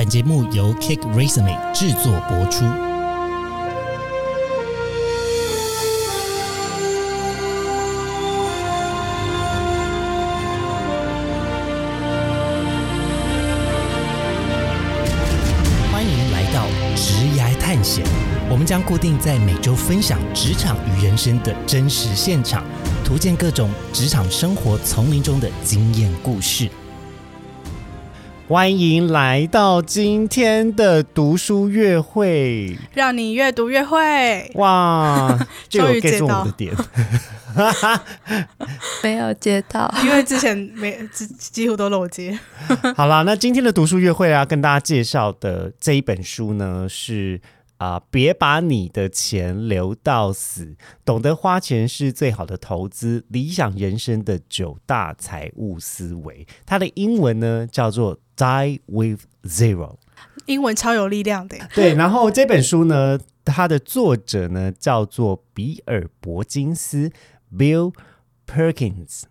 本节目由 Kick Resume 制作播出。欢迎来到职涯探险，我们将固定在每周分享职场与人生的真实现场，图鉴各种职场生活丛林中的经验故事。欢迎来到今天的读书月会！让你越读越会。哇，就有终于 get 接到中我的点。没有接到，因为之前没几几乎都漏接。好啦，那今天的读书月会啊，跟大家介绍的这一本书呢是。啊！别把你的钱留到死，懂得花钱是最好的投资，理想人生的九大财务思维。它的英文呢叫做 Die with Zero。英文超有力量的，对，然后这本书呢，它的作者呢叫做比尔·伯金斯 （Bill Perkins），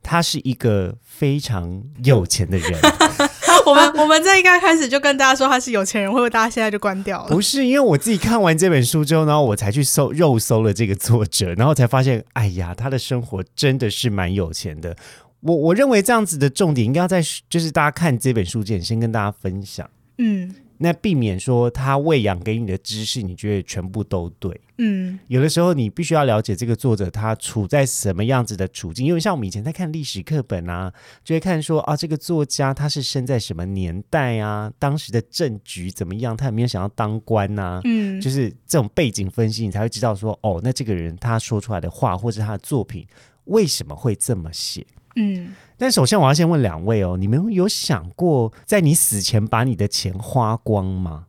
他是一个非常有钱的人。我们我们在一开始就跟大家说他是有钱人，会不会大家现在就关掉了？不是，因为我自己看完这本书之后，然后我才去搜肉搜了这个作者，然后才发现，哎呀，他的生活真的是蛮有钱的。我我认为这样子的重点应该要在就是大家看这本书之前，先跟大家分享，嗯那避免说他喂养给你的知识，你觉得全部都对。嗯有的时候你必须要了解这个作者他处在什么样子的处境，因为像我们以前在看历史课本啊，就会看说啊，这个作家他是生在什么年代啊，当时的政局怎么样，他有没有想要当官呐、嗯，就是这种背景分析，你才会知道说，哦，那这个人他说出来的话或者他的作品为什么会这么写。嗯，但首先我要先问两位哦，你们有想过在你死前把你的钱花光吗？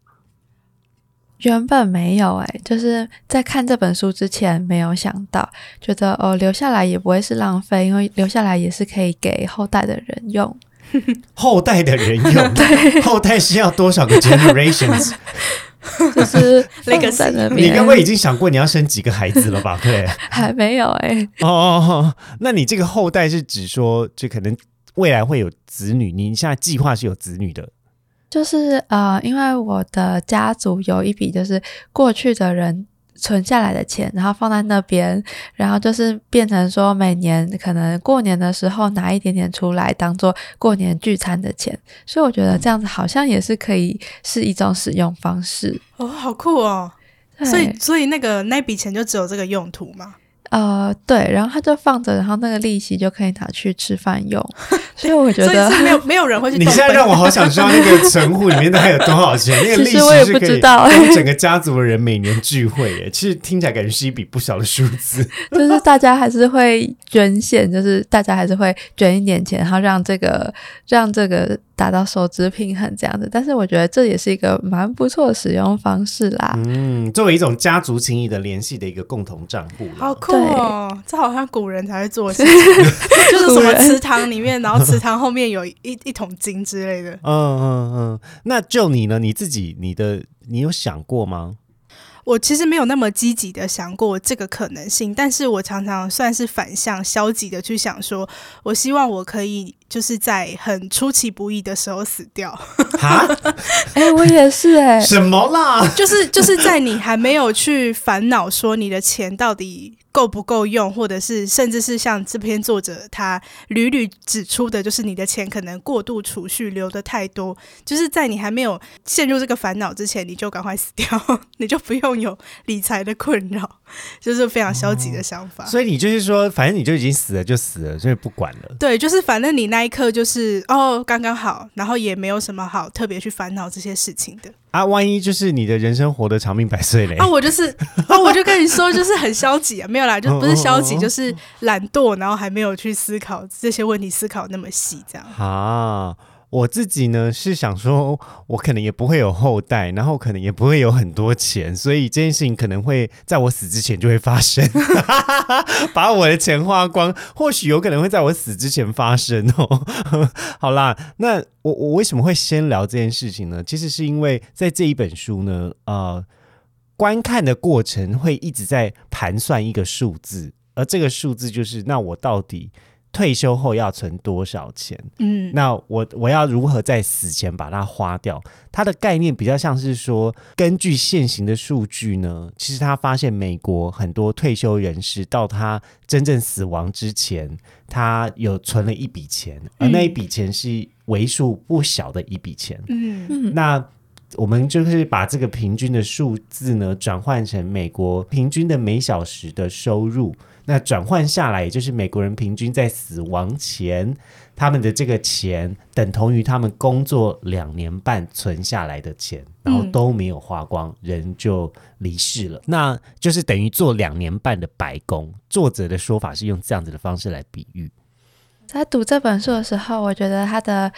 原本没有哎、就是在看这本书之前没有想到，觉得哦留下来也不会是浪费，因为留下来也是可以给后代的人用。后代的人用，后代是要多少个 generations？就是 放 Legacy 在那边，你刚刚已经想过你要生几个孩子了吧？对，还没有哎、哦哦哦，那你这个后代是指说，就可能未来会有子女，你现在计划是有子女的，就是呃，因为我的家族有一笔就是过去的人存下来的钱，然后放在那边，然后就是变成说每年可能过年的时候拿一点点出来当做过年聚餐的钱，所以我觉得这样子好像也是可以是一种使用方式。哦，好酷哦。所以所以那个那笔钱就只有这个用途嘛？呃，对，然后他就放着，然后那个利息就可以拿去吃饭用，所以我觉得没有没有人会去你。现在让我好想知道那个存户里面大概有多少钱，那个利息其实我也是可以不知道让整个家族的人每年聚会耶。其实听起来感觉是一笔不小的数字。就是大家还是会捐献，就是大家还是会捐一点钱，然后让这个让这个达到收支平衡这样子。但是我觉得这也是一个蛮不错的使用方式啦。嗯，作为一种家族情谊的联系的一个共同账户，好酷哦！这好像古人才会做的事情，就是什么祠堂里面，然后祠堂后面有一 一桶金之类的。嗯嗯嗯，那就你呢？你自己，你的，你有想过吗？我其实没有那么积极的想过这个可能性，但是我常常算是反向消极的去想说，我希望我可以就是在很出其不意的时候死掉，哈？哎、我也是哎、什么啦？就是就是在你还没有去烦恼说你的钱到底够不够用，或者是甚至是像这篇作者他屡屡指出的，就是你的钱可能过度储蓄留的太多，就是在你还没有陷入这个烦恼之前，你就赶快死掉，你就不用有理财的困扰，就是非常消极的想法。所以你就是说，反正你就已经死了就死了，所以不管了。对，就是反正你那一刻就是哦刚刚好，然后也没有什么好特别去烦恼这些事情的。啊，万一就是你的人生活得长命百岁嘞？啊，我就是啊，我就跟你说，就是很消极啊，没有啦，就不是消极，就是懒惰，然后还没有去思考这些问题，思考那么细，这样。啊，我自己呢是想说，我可能也不会有后代，然后可能也不会有很多钱，所以这件事情可能会在我死之前就会发生，把我的钱花光，或许有可能会在我死之前发生哦。好啦，那我我为什么会先聊这件事情呢？其实是因为在这一本书呢，呃，观看的过程会一直在盘算一个数字，而这个数字就是，那我到底退休后要存多少钱？嗯，那我我要如何在死前把它花掉？它的概念比较像是说，根据现行的数据呢，其实他发现美国很多退休人士到他真正死亡之前，他有存了一笔钱，而那一笔钱是为数不小的一笔钱。嗯嗯，那我们就是把这个平均的数字呢，转换成美国平均的每小时的收入。那转换下来，也就是美国人平均在死亡前，他们的这个钱等同于他们工作两年半存下来的钱，然后都没有花光，人就离世了。那就是等于做两年半的白工。作者的说法是用这样子的方式来比喻。在读这本书的时候，我觉得他的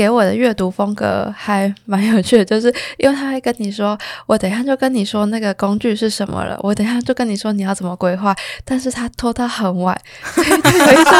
给我的阅读风格还蛮有趣的，就是因为他会跟你说，我等一下就跟你说那个工具是什么了，我等一下就跟你说你要怎么规划，但是他拖到很晚，所以有一种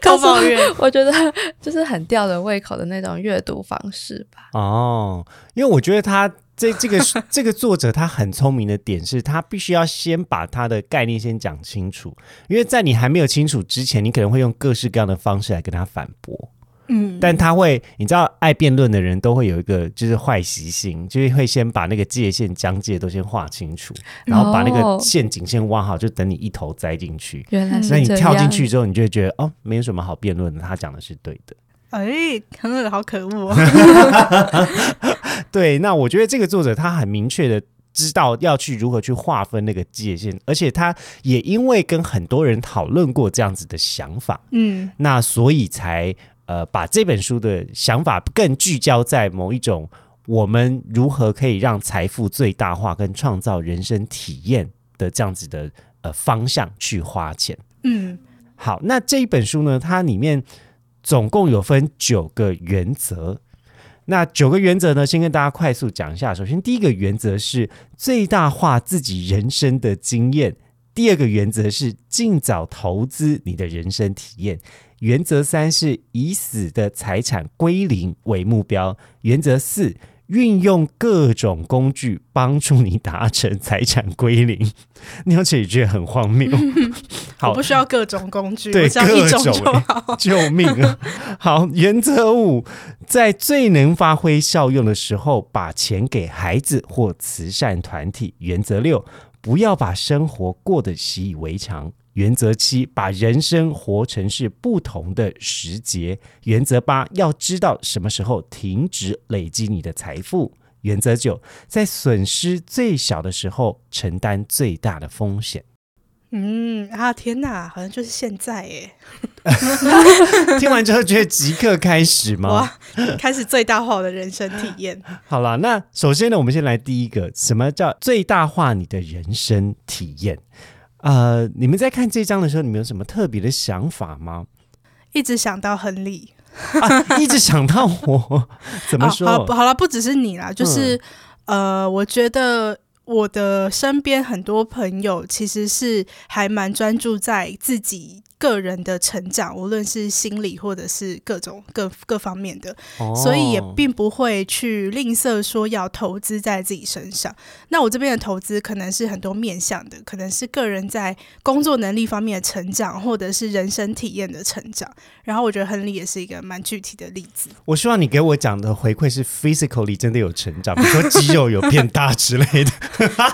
偷抱怨，我觉得就是很吊人胃口的那种阅读方式吧。哦，因为我觉得他这这个 这个作者他很聪明的点是，他必须要先把他的概念先讲清楚，因为在你还没有清楚之前，你可能会用各式各样的方式来跟他反驳。嗯，但他会，你知道，爱辩论的人都会有一个就是坏习性，就是会先把那个界限、疆界都先画清楚，然后把那个哦陷阱先挖好，就等你一头栽进去。原来是那你跳进去之后，你就会觉得哦，没有什么好辩论的，他讲的是对的。哎，很好可恶哦。对，那我觉得这个作者他很明确的知道要去如何去划分那个界限，而且他也因为跟很多人讨论过这样子的想法，嗯那所以才呃把这本书的想法更聚焦在某一种我们如何可以让财富最大化跟创造人生体验的这样子的呃方向去花钱。嗯好，那这一本书呢，它里面总共有分九个原则。那九个原则呢，先跟大家快速讲一下。首先，第一个原则是最大化自己人生的经验；第二个原则是尽早投资你的人生体验；原则三是以死的财产归零为目标；原则四运用各种工具帮助你达成财产归零。你要这一句很荒谬。好我不需要各种工具，对我只要一种就好。救命啊！好，原则五，在最能发挥效用的时候，把钱给孩子或慈善团体。原则六，不要把生活过得习以为常。原则七，把人生活成是不同的时节。原则八，要知道什么时候停止累积你的财富。原则九，在损失最小的时候承担最大的风险。嗯啊，天哪，好像就是现在耶！听完之后，觉得即刻开始吗？哇，开始最大化我的人生体验。好了，那首先呢，我们先来第一个，什么叫最大化你的人生体验？呃，你们在看这张的时候，你们有什么特别的想法吗？一直想到亨利，啊，一直想到我怎么说？好，好了，不只是你啦，就是、呃，我觉得我的身边很多朋友其实是还蛮专注在自己个人的成长，无论是心理或者是各种各各方面的，哦所以也并不会去吝啬说要投资在自己身上。那我这边的投资可能是很多面向的，可能是个人在工作能力方面的成长，或者是人生体验的成长。然后我觉得亨利也是一个蛮具体的例子。我希望你给我讲的回馈是 physically 真的有成长，比如说肌肉有变大之类的。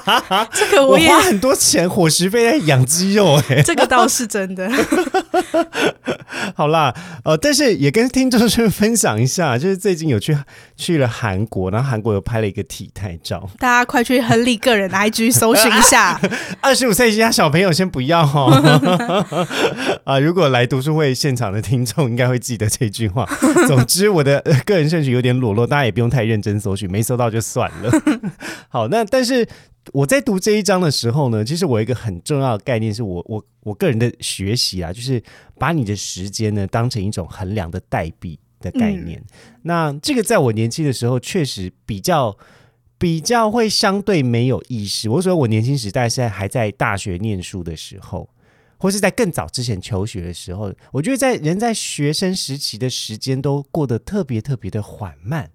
这个我也花很多钱伙食费在养肌肉、哎，这个倒是真的。好啦，呃，但是也跟听众们分享一下，就是最近有去去了韩国，然后韩国有拍了一个体态照。大家快去亨利个人的 IG 搜寻一下。二十五岁以下小朋友先不要哦。啊，如果来读书会现场的听众应该会记得这句话。总之，我的呃个人兴趣有点裸露，大家也不用太认真搜寻，没搜到就算了。好，那但是我在读这一章的时候呢，其实我有一个很重要的概念是我我我个人的学习啊，就是把你的时间呢当成一种衡量的代币的概念。那这个在我年轻的时候确实比较。比较会相对没有意识。我说我年轻时代是在还在大学念书的时候，或是在更早之前求学的时候，我觉得在人在学生时期的时间都过得特别特别的缓慢。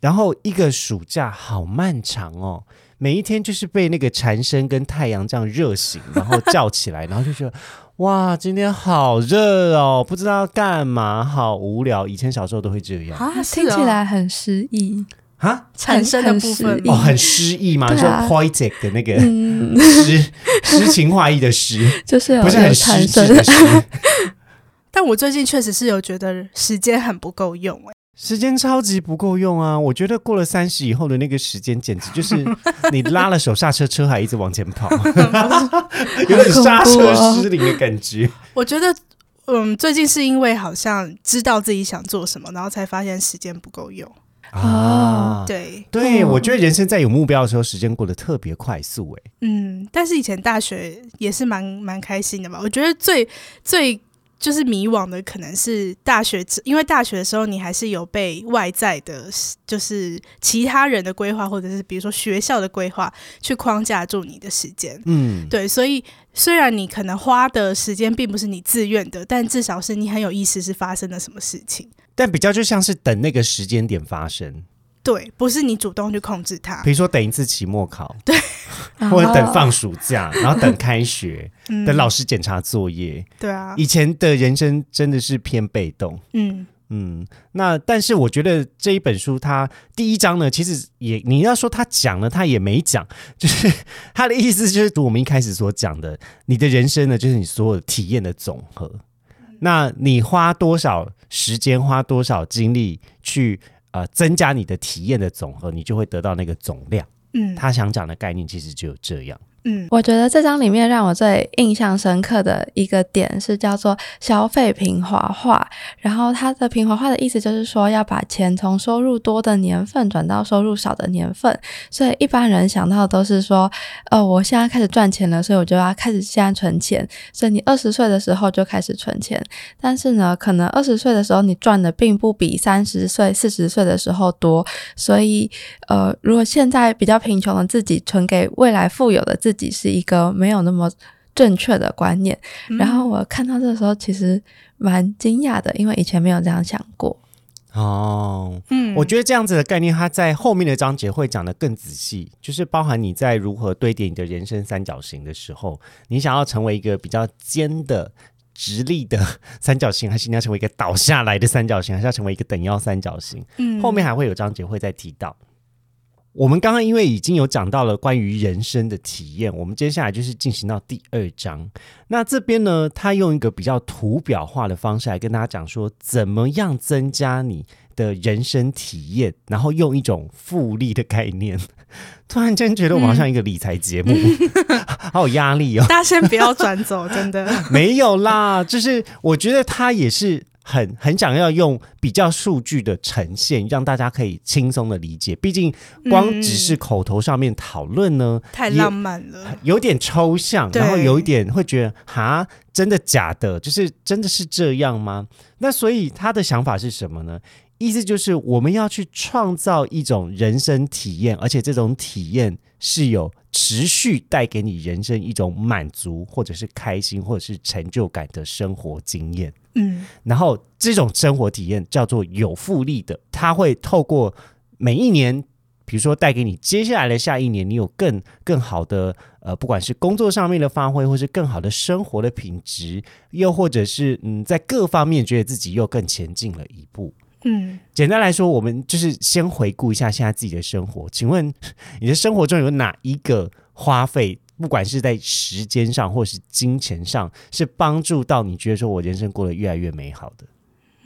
然后一个暑假好漫长哦，每一天就是被那个蝉声跟太阳这样热醒，然后叫起来，然后就觉得哇，今天好热哦，不知道要干嘛，好无聊。以前小时候都会这样。啊听起来很诗意，啊，产生的部分。哦，很诗意嘛，说对啊。poetic 的那个嗯，诗，诗情画意的诗，就是不是很实质的诗。但我最近确实是有觉得时间很不够用、欸，时间超级不够用啊！我觉得过了三十以后的那个时间，简直就是 你拉了手刹车，车还一直往前跑，有点刹车失灵的感觉。我觉得，嗯，最近是因为好像知道自己想做什么，然后才发现时间不够用。啊，对，对，哦我觉得人生在有目标的时候，时间过得特别快速。哎，嗯，但是以前大学也是蛮蛮开心的吧？我觉得最最就是迷惘的，可能是大学，因为大学的时候你还是有被外在的，就是其他人的规划，或者是比如说学校的规划去框架住你的时间。嗯，对，所以虽然你可能花的时间并不是你自愿的，但至少是你很有意识是发生了什么事情。但比较就像是等那个时间点发生，对，不是你主动去控制它比。如说等一次期末考，对 或者等放暑假，然后等开学，嗯等老师检查作业。对啊，以前的人生真的是偏被动。嗯嗯，那但是我觉得这一本书它第一章呢，其实也你要说他讲了，他也没讲，就是 他的意思就是我们一开始所讲的，你的人生呢，就是你所有体验的总和。那你花多少时间，花多少精力去呃增加你的体验的总和，你就会得到那个总量。嗯他想讲的概念其实只有这样。嗯。我觉得这章里面让我最印象深刻的一个点是叫做消费平滑化，然后它的平滑化的意思就是说要把钱从收入多的年份转到收入少的年份，所以一般人想到的都是说，呃，我现在开始赚钱了，所以我就要开始现在存钱，所以你二十岁的时候就开始存钱，但是呢，可能二十岁的时候你赚的并不比三十岁、四十岁的时候多，所以呃，如果现在比较贫穷的自己存给未来富有的自己，是一个没有那么正确的观念。嗯然后我看到这个时候，其实蛮惊讶的，因为以前没有这样想过。哦，嗯我觉得这样子的概念，它在后面的章节会讲得更仔细，就是包含你在如何堆叠你的人生三角形的时候，你想要成为一个比较尖的。直立的三角形，还是你要成为一个倒下来的三角形，还是要成为一个等腰三角形？嗯后面还会有章节会再提到。我们刚刚因为已经有讲到了关于人生的体验，我们接下来就是进行到第二章。那这边呢，他用一个比较图表化的方式来跟大家讲说，怎么样增加你的人生体验，然后用一种复利的概念。突然间觉得我们好像一个理财节目，好有压力哦。大家先不要转走，真的。没有啦，就是我觉得他也是很很想要用比较数据的呈现，让大家可以轻松的理解。毕竟光只是口头上面讨论呢，也太浪漫了。有点抽象，然后有一点会觉得哈，真的假的？就是真的是这样吗？那所以他的想法是什么呢？意思就是我们要去创造一种人生体验，而且这种体验是有持续带给你人生一种满足，或者是开心，或者是成就感的生活经验。嗯然后这种生活体验叫做有复利的，它会透过每一年，比如说带给你接下来的下一年，你有更更好的呃，不管是工作上面的发挥，或是更好的生活的品质，又或者是嗯，在各方面觉得自己又更前进了一步。嗯，简单来说，我们就是先回顾一下现在自己的生活。请问 你的生活中有哪一个花费，不管是在时间上或是金钱上，是帮助到你觉得说我人生过得越来越美好的？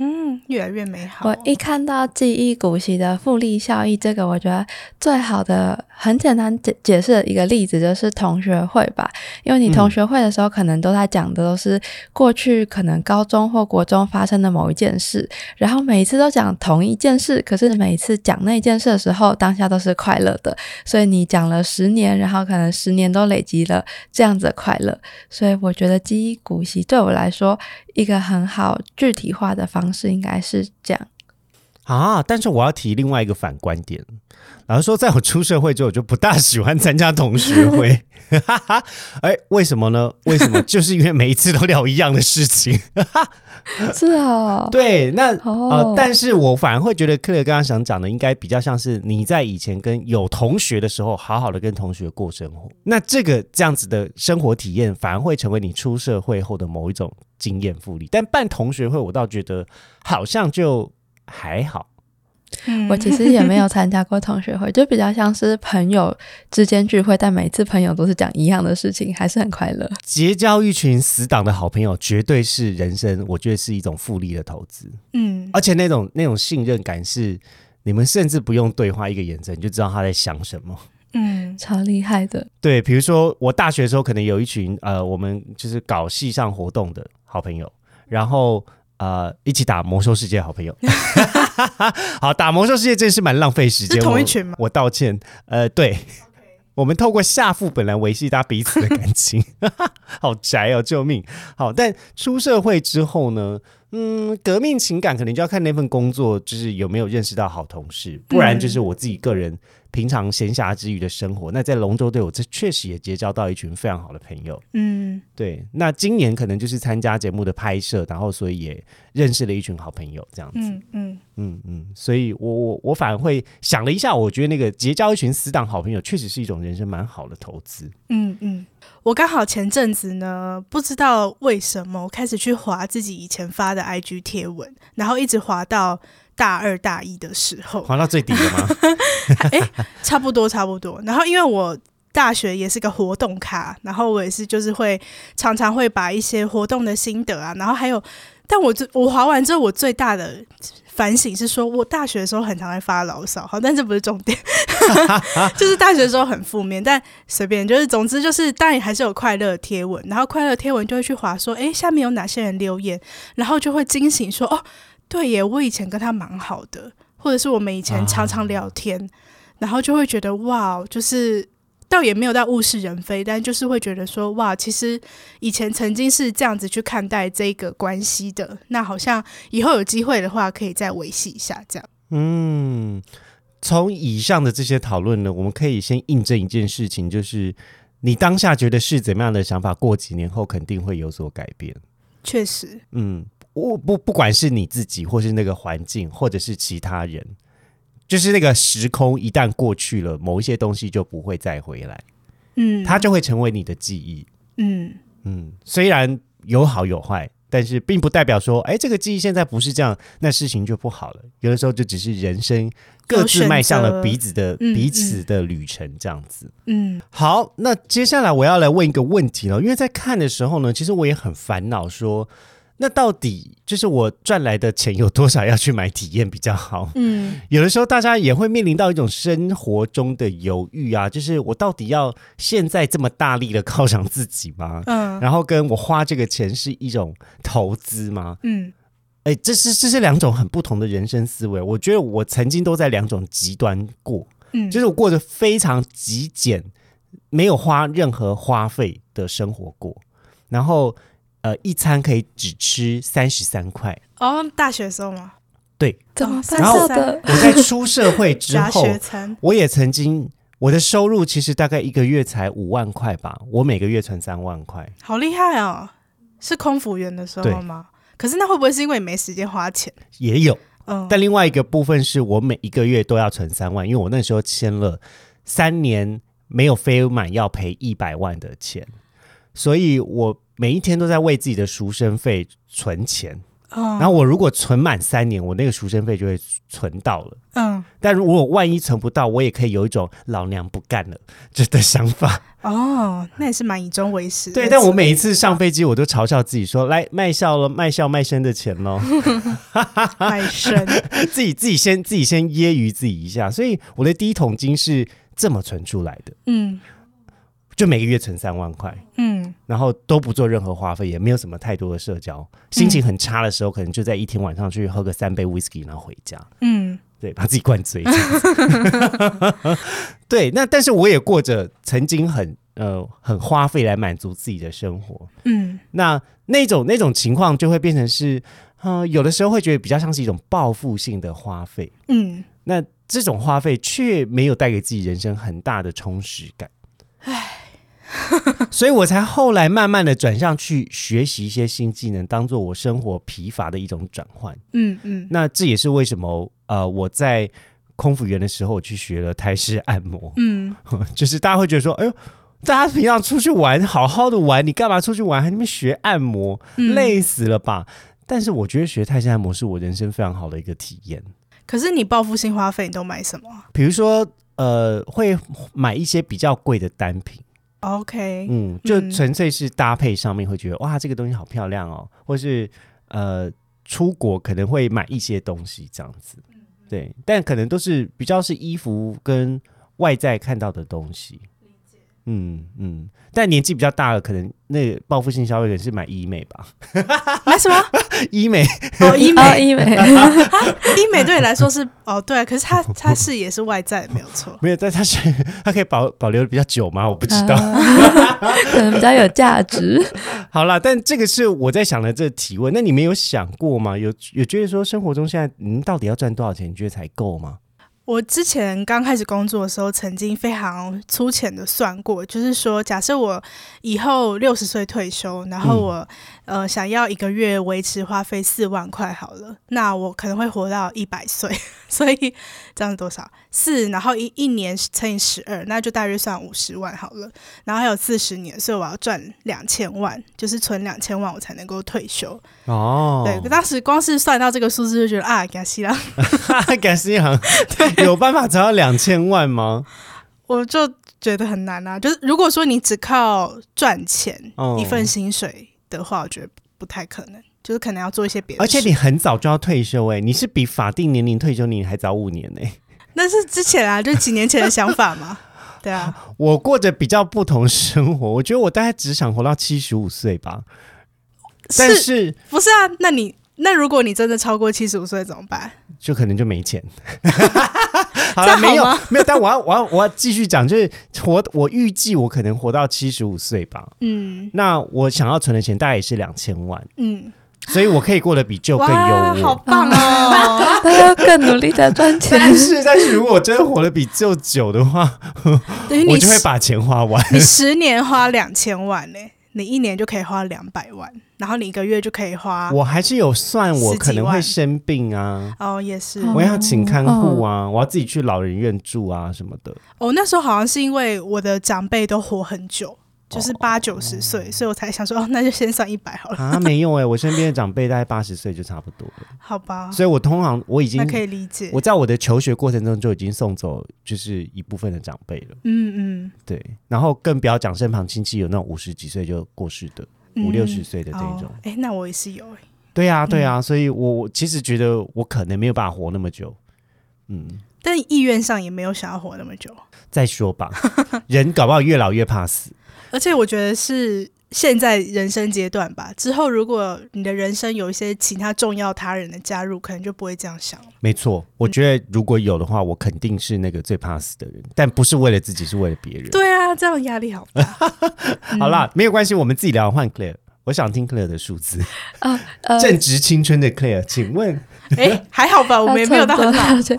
嗯，越来越美好。我一看到记忆股息的复利效益，这个我觉得最好的、很简单解解释的一个例子就是同学会吧。因为你同学会的时候，可能都在讲的都是过去可能高中或国中发生的某一件事，然后每一次都讲同一件事，可是每一次讲那件事的时候，当下都是快乐的。所以你讲了十年，然后可能十年都累积了这样子的快乐。所以我觉得记忆股息对我来说，一个很好具体化的方是应该是这样。啊，但是我要提另外一个反观点。老实说，在我出社会之后，我就不大喜欢参加同学会。哎，为什么呢？为什么？就是因为每一次都聊一样的事情。是哦，对，那哦呃，但是我反而会觉得克雷刚刚想讲的，应该比较像是你在以前跟有同学的时候，好好的跟同学过生活。那这个这样子的生活体验，反而会成为你出社会后的某一种经验复利。但办同学会，我倒觉得好像就还好。嗯我其实也没有参加过同学会，就比较像是朋友之间聚会，但每次朋友都是讲一样的事情，还是很快乐。结交一群死党的好朋友，绝对是人生，我觉得是一种复利的投资。嗯而且那种那种信任感是，你们甚至不用对话，一个眼神你就知道他在想什么。嗯超厉害的，对，比如说我大学的时候，可能有一群呃，我们就是搞系上活动的好朋友，然后呃，一起打魔兽世界的好朋友。好，打魔兽世界真是蛮浪费时间。是同一我群吗我道歉。呃，对。我们透过下副本来维系大家彼此的感情，好宅哦，救命！好，但出社会之后呢，嗯，革命情感可能就要看那份工作就是有没有认识到好同事，不然就是我自己个人平常闲暇之余的生活。那在龙舟队，我这确实也结交到一群非常好的朋友。嗯对，那今年可能就是参加节目的拍摄，然后所以也认识了一群好朋友，这样子。嗯嗯嗯嗯，所以我我我反而会想了一下，我觉得那个结交一群死党好朋友，确实是一种人生蛮好的投资。嗯嗯，我刚好前阵子呢，不知道为什么我开始去划自己以前发的 IG 贴文，然后一直划到大二大一的时候，划到最底了吗？差不多差不多。然后因为我大学也是个活动咖，然后我也是就是会常常会把一些活动的心得啊，然后还有，但我最我划完之后，我最大的反省是说，我大学的时候很常在发牢骚，好，但这不是重点，就是大学的时候很负面，但随便，就是总之就是，当然还是有快乐贴文，然后快乐贴文就会去划说，诶，下面有哪些人留言，然后就会惊醒说，哦，对耶，我以前跟他蛮好的，或者是我们以前常常聊天，然后就会觉得哇，就是倒也没有到物是人非，但就是会觉得说哇，其实以前曾经是这样子去看待这个关系的，那好像以后有机会的话，可以再维系一下这样。嗯，从以上的这些讨论呢，我们可以先印证一件事情，就是你当下觉得是怎么样的想法，过几年后肯定会有所改变。确实，嗯，我不不管是你自己，或是那个环境，或者是其他人，就是那个时空一旦过去了，某一些东西就不会再回来，嗯，它就会成为你的记忆。嗯嗯，虽然有好有坏，但是并不代表说，哎，这个记忆现在不是这样，那事情就不好了。有的时候就只是人生各自迈向了彼此的嗯彼此的旅程，这样子。嗯好，那接下来我要来问一个问题了，因为在看的时候呢，其实我也很烦恼，说那到底就是我赚来的钱有多少要去买体验比较好？嗯有的时候大家也会面临到一种生活中的犹豫啊，就是我到底要现在这么大力的犒赏自己吗？嗯然后跟我花这个钱是一种投资吗？嗯哎，这是这是两种很不同的人生思维。我觉得我曾经都在两种极端过，嗯，就是我过着非常极简，没有花任何花费的生活过，然后呃一餐可以只吃三十三块。哦，大学的时候吗，对，怎么办然后？我在出社会之后，我也曾经我的收入其实大概一个月才五万块吧，我每个月存三万块。好厉害哦！是空服员的时候吗？可是那会不会是因为你没时间花钱？也有，嗯，但另外一个部分是我每一个月都要存三万，因为我那时候签了三年没有飞满要赔一百万的钱，所以我每一天都在为自己的赎身费存钱。嗯，然后我如果存满三年，我那个赎身费就会存到了。嗯但如果万一存不到，我也可以有一种老娘不干了这的想法。哦，那也是蛮以终为始。对，但我每一次上飞机，我都嘲笑自己说：“来卖笑了，卖笑卖身的钱喽。”卖身，自己自己先自己先揶揄自己一下，所以我的第一桶金是这么存出来的，嗯就每个月存三万块，嗯然后都不做任何花费，也没有什么太多的社交。心情很差的时候，可能就在一天晚上去喝个三杯 whisky，然后回家，嗯对，把自己灌醉。对，那但是我也过着曾经很呃很花费来满足自己的生活，嗯那那种那种情况就会变成是，呃，有的时候会觉得比较像是一种报复性的花费。嗯，那这种花费却没有带给自己人生很大的充实感。唉，所以我才后来慢慢的转向去学习一些新技能，当做我生活疲乏的一种转换。嗯嗯，那这也是为什么呃我在空服员的时候我去学了泰式按摩，嗯，就是大家会觉得说，哎呦。大家平常出去玩，好好的玩，你干嘛出去玩还那边学按摩，嗯累死了吧？但是我觉得学泰式按摩是我人生非常好的一个体验。可是你报复性花费，你都买什么比如说，呃，会买一些比较贵的单品，？OK，嗯，就嗯纯粹是搭配上面会觉得哇，这个东西好漂亮哦，或是呃，出国可能会买一些东西这样子，对，但可能都是比较是衣服跟外在看到的东西。嗯嗯，但年纪比较大了，可能那个报复性消费可能是买医美吧，买什么？医美哦，医哦，美，医美，医美对你来说是哦，对，可是它它是也是外在，没有错。没有，但它是它可以保保留的比较久吗？我不知道。啊可能比较有价值。好啦，但这个是我在想的这个提问。那你们有想过吗？有有觉得说生活中现在您到底要赚多少钱？你觉得才够吗？我之前刚开始工作的时候，曾经非常粗浅的算过，就是说，假设我以后六十岁退休，然后我、呃想要一个月维持花费四万块好了，那我可能会活到一百岁，所以这样是多少？四，然后一一年乘以十二，那就大约算五十万好了。然后还有四十年，所以我要赚两千万，就是存两千万，我才能够退休。哦，对，当时光是算到这个数字，就觉得啊，给他吸了。感谢行有办法找到两千万吗？我就觉得很难啊。就是如果说你只靠赚钱、哦一份薪水的话，我觉得不太可能，就是可能要做一些别的事。而且你很早就要退休哎、你是比法定年龄退休年龄还早五年哎、那是之前啊，就几年前的想法嘛。对啊，我过着比较不同生活，我觉得我大概只想活到七十五岁吧。但是是不是啊？那你那如果你真的超过七十五岁怎么办？就可能就没钱。好了，没有吗没有，但我要我要我要继续讲，就是活我预计我可能活到七十五岁吧。嗯那我想要存的钱大概也是两千万，嗯，所以我可以过得比旧更，优渥。好棒哦！他要更努力的赚钱。但是，但是如果我真的活得比旧久的话，等于我就会把钱花完。你十年花两千万呢、你一年就可以花两百万，然后你一个月就可以花我还是有算，我可能会生病啊，哦，也是。哦。我要请看护啊，我要自己去老人院住啊什么的。哦，那时候好像是因为我的长辈都活很久，就是八九十岁，所以我才想说，哦，那就先算一百好了，啊，没有哎、我身边的 长辈大概八十岁就差不多了，好吧？所以我通常我已经那可以理解。我在我的求学过程中就已经送走就是一部分的长辈了，嗯嗯对，然后更不要讲身旁亲戚有那种五十几岁就过世的，嗯，五六十岁的这哦种。哎、那我也是有哎、对啊，对啊，所以我我其实觉得我可能没有办法活那么久，嗯，但意愿上也没有想要活那么久，再说吧，人搞不好越老越怕死。而且我觉得是现在人生阶段吧。之后如果你的人生有一些其他重要他人的加入，可能就不会这样想了。没错，我觉得如果有的话，我肯定是那个最怕死的人，但不是为了自己，是为了别人。对啊，这样压力好大。好啦，没有关系，我们自己聊。换 Claire，我想听 Claire 的数字，啊，呃，正值青春的 Claire，请问 哎、还好吧，我们也没有到很老。对，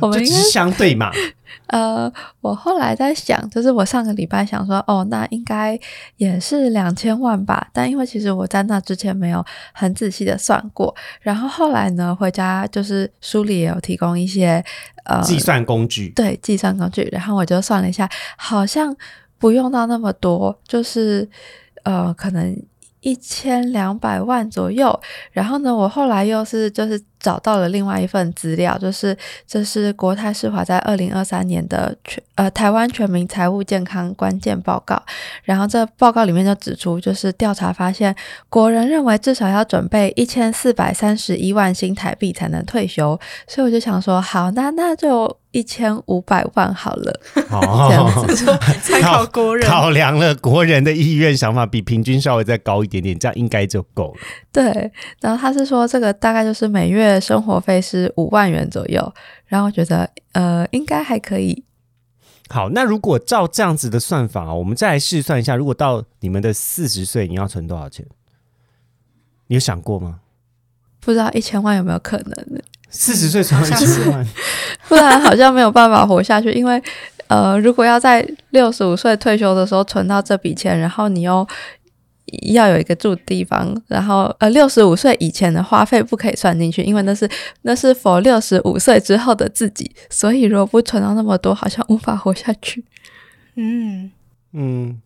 我们是相对嘛？呃，我后来在想，就是我上个礼拜想说，哦，那应该也是两千万吧。但因为其实我在那之前没有很仔细的算过，然后后来呢，回家就是书里也有提供一些呃计算工具对计算工具，然后我就算了一下，好像不用到那么多，就是呃可能一千两百万左右。然后呢，我后来又是就是找到了另外一份资料，就是这是国泰世华在二零二三年的全呃台湾全民财务健康关键报告。然后这报告里面就指出，就是调查发现，国人认为至少要准备一千四百三十一万新台币才能退休。所以我就想说，好，那那就一千五百万好了。这样哦，参考国人，考量了国人的意愿想法比平均稍微再高一点点，这样应该就够了。对，然后他是说这个大概就是每月生活费是五万元左右，然后觉得呃应该还可以。好，那如果照这样子的算法，我们再来试算一下，如果到你们的四十岁，你要存多少钱？你有想过吗？不知道一千万有没有可能，四十岁存到一千万，不然好像没有办法活下去。因为呃，如果要在六十五岁退休的时候存到这笔钱，然后你又要有一个住的地方，然后呃，六十五岁以前的花费不可以算进去，因为那是那是否六十五岁之后的自己，所以如果不存到那么多，好像无法活下去。嗯，嗯，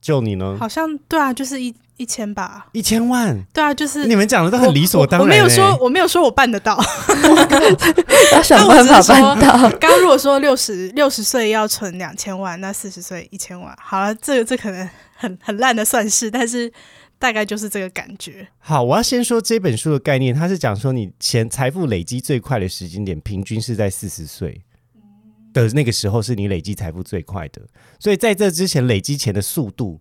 就你呢？好像对啊，就是一一千吧。一千万，对啊，就是你们讲的都很理所当然、我。我没有欸说，我没有说我办得到。要想办法办到。刚刚如果说六十六十岁要存两千万，那四十岁一千万，好了，这个这可能很很烂的算式，但是大概就是这个感觉。好，我要先说这本书的概念，它是讲说你钱财富累积最快的时间点，平均是在四十岁的那个时候，是你累积财富最快的。所以在这之前，累积钱的速度，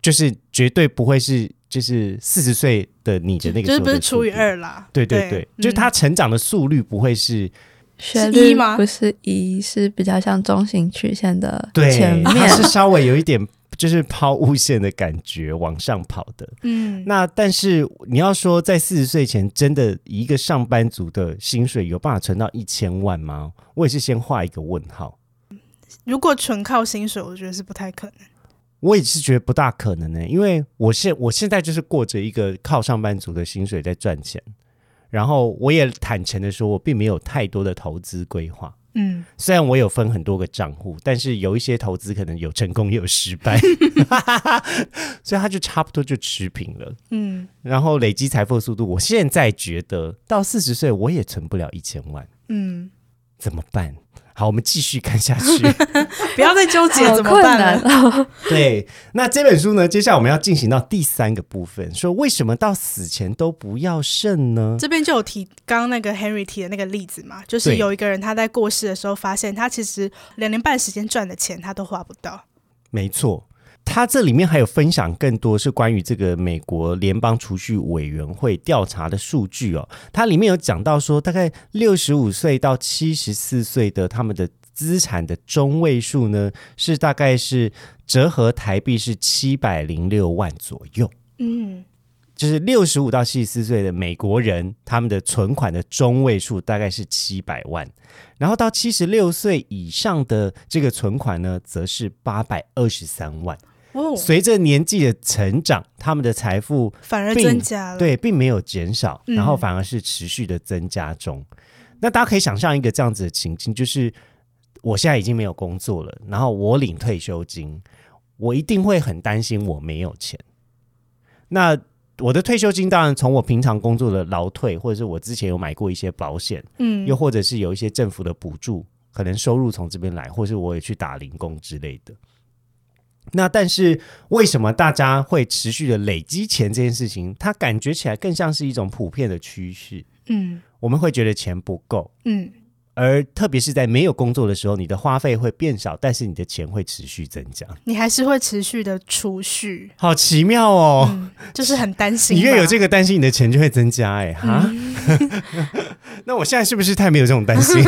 就是绝对不会是就是四十岁的你的那个就是时候的不是除以。二啦？对对对，就是它嗯成长的速率不会是是学历一吗不是一，是比较像中型曲线的对，前它面。是稍微有一点就是抛物线的感觉往上跑的。嗯，那但是你要说在四十岁前，真的一个上班族的薪水有办法存到一千万吗？我也是先画一个问号。如果纯靠薪水，我觉得是不太可能。我也是觉得不大可能呢、因为我现我现在就是过着一个靠上班族的薪水在赚钱，然后我也坦诚的说，我并没有太多的投资规划。嗯，虽然我有分很多个账户，但是有一些投资可能有成功也有失败，所以它就差不多就持平了。嗯，然后累积财富的速度，我现在觉得到四十岁我也存不了一千万，嗯，怎么办？好，我们继续看下去。不要再纠结好怎么困难办了。哦！对，那这本书呢，接下来我们要进行到第三个部分，说为什么到死前都不要肾呢？这边就有提刚刚那个 Henry 提的那个例子嘛，就是有一个人他在过世的时候发现，他其实两年半时间赚的钱他都花不到。没错，它这里面还有分享更多是关于这个美国联邦储蓄委员会调查的数据哦。它里面有讲到说，大概六十五岁到七十四岁的他们的资产的中位数呢，是大概是折合台币是七百零六万左右。嗯，就是六十五到七十四岁的美国人，他们的存款的中位数大概是七百万，然后到七十六岁以上的这个存款呢，则是八百二十三万。哦，随着年纪的成长，他们的财富反而增加了。，对并没有减少，嗯然后反而是持续的增加中。那大家可以想象一个这样子的情境，就是我现在已经没有工作了，然后我领退休金，我一定会很担心我没有钱。那我的退休金当然从我平常工作的劳退，或者是我之前有买过一些保险，嗯，又或者是有一些政府的补助，可能收入从这边来，或是我也去打零工之类的。那但是为什么大家会持续的累积钱这件事情，它感觉起来更像是一种普遍的趋势。嗯。我们会觉得钱不够，嗯而特别是在没有工作的时候，你的花费会变少，但是你的钱会持续增加。你还是会持续的储蓄，好奇妙哦！嗯，就是很担心。你越有这个担心，你的钱就会增加。哎，哈，嗯 那我现在是不是太没有这种担心？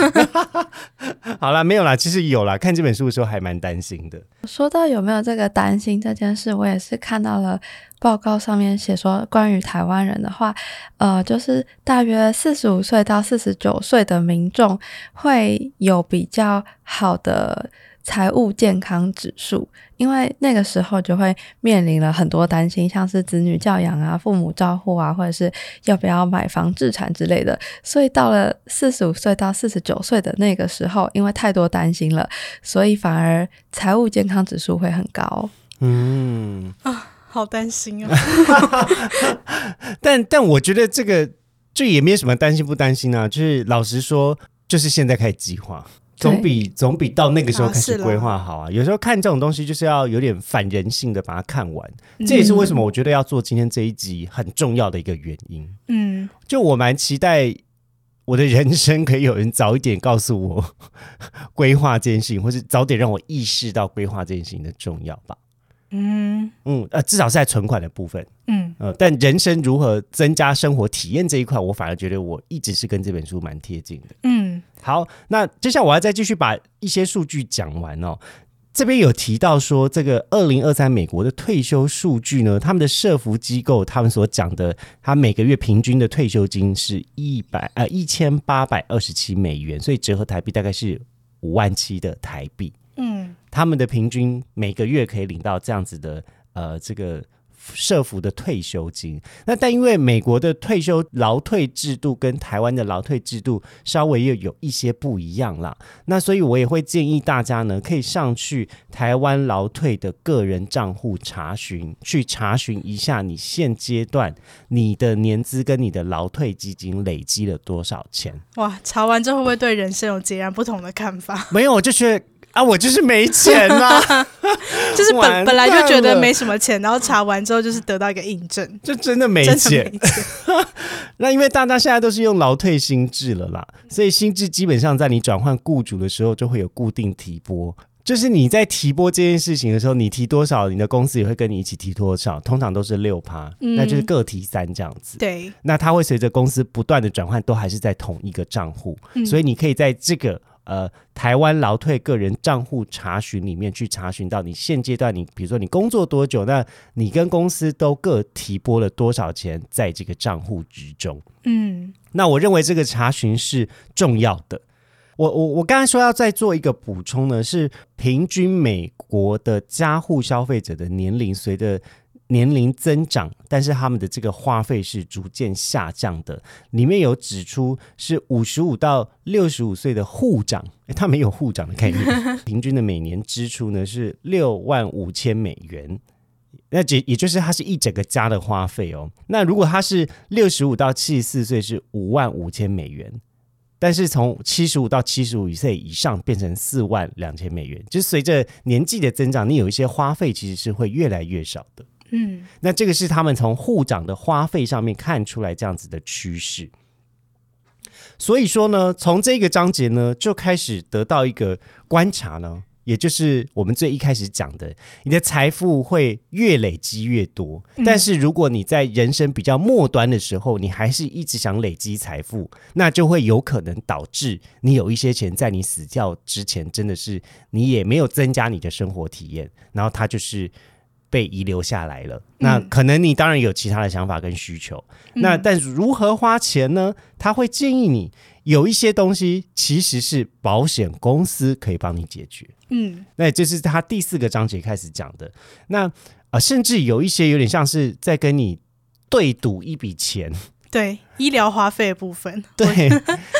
好啦，没有啦，其实有啦。看这本书的时候还蛮担心的。说到有没有这个担心这件事，我也是看到了报告上面写说，关于台湾人的话，呃，就是大约四十五岁到四十九岁的民众会有比较好的财务健康指数，因为那个时候就会面临了很多担心，像是子女教养啊、父母照护啊，或者是要不要买房置产之类的。所以到了四十五岁到四十九岁的那个时候，因为太多担心了，所以反而财务健康指数会很高。嗯，好担心哦。但但我觉得这个就也没有什么担心不担心啊。就是老实说，就是现在开始计划。总比总比到那个时候开始规划好啊！有时候看这种东西，就是要有点反人性的把它看完。这也是为什么我觉得要做今天这一集很重要的一个原因。嗯就我蛮期待我的人生可以有人早一点告诉我 规划这件事情，或是早点让我意识到规划这件事情的重要吧。嗯嗯，呃，至少是在存款的部分，嗯呃，但人生如何增加生活体验这一块，我反而觉得我一直是跟这本书蛮贴近的。嗯好，那接下来我要再继续把一些数据讲完哦。这边有提到说，这个二零二三美国的退休数据呢，他们的社服机构他们所讲的，他每个月平均的退休金是一百呃一千八百二十七美元，所以折合台币大概是五万七的台币。嗯，他们的平均每个月可以领到这样子的呃这个社服的退休金。那但因为美国的退休劳退制度跟台湾的劳退制度稍微又有一些不一样啦，那所以我也会建议大家呢，可以上去台湾劳退的个人账户查询，去查询一下你现阶段你的年资跟你的劳退基金累积了多少钱。哇，查完之后会不会对人生有截然不同的看法？没有，我就觉得啊，我就是没钱啊。就是本本来就觉得没什么钱，然后查完之后就是得到一个印证，就真的没钱没。钱。那因为大家现在都是用劳退薪制了啦，所以薪制基本上在你转换雇主的时候就会有固定提拨。就是你在提拨这件事情的时候，你提多少，你的公司也会跟你一起提多少，通常都是六趴，嗯那就是各提三这样子。对，那它会随着公司不断的转换，都还是在同一个账户，嗯所以你可以在这个呃台湾劳退个人账户查询里面去查询到你现阶段你比如说你工作多久，那你跟公司都各提拨了多少钱在这个账户之中。嗯那我认为这个查询是重要的。我我我刚才说要再做一个补充呢，是平均美国的家户消费者的年龄随着年龄增长，但是他们的这个花费是逐渐下降的。里面有指出是五十五到六十五岁的护长，诶他没有护长的概念，平均的每年支出呢是六万五千美元。那也也就是它是一整个家的花费哦。那如果他是六十五到七十四岁是五万五千美元，但是从七十五到七十五岁以上变成四万两千美元，就是随着年纪的增长，你有一些花费其实是会越来越少的。嗯那这个是他们从护长的花费上面看出来这样子的趋势。所以说呢，从这个章节呢就开始得到一个观察呢，也就是我们最一开始讲的，你的财富会越累积越多。但是如果你在人生比较末端的时候，你还是一直想累积财富，那就会有可能导致你有一些钱在你死掉之前，真的是你也没有增加你的生活体验，然后它就是。被遗留下来了，那可能你当然有其他的想法跟需求，那但如何花钱呢？他会建议你有一些东西其实是保险公司可以帮你解决。嗯那也就是他第四个章节开始讲的。那啊、呃甚至有一些有点像是在跟你对赌一笔钱。对，医疗花费的部分，对，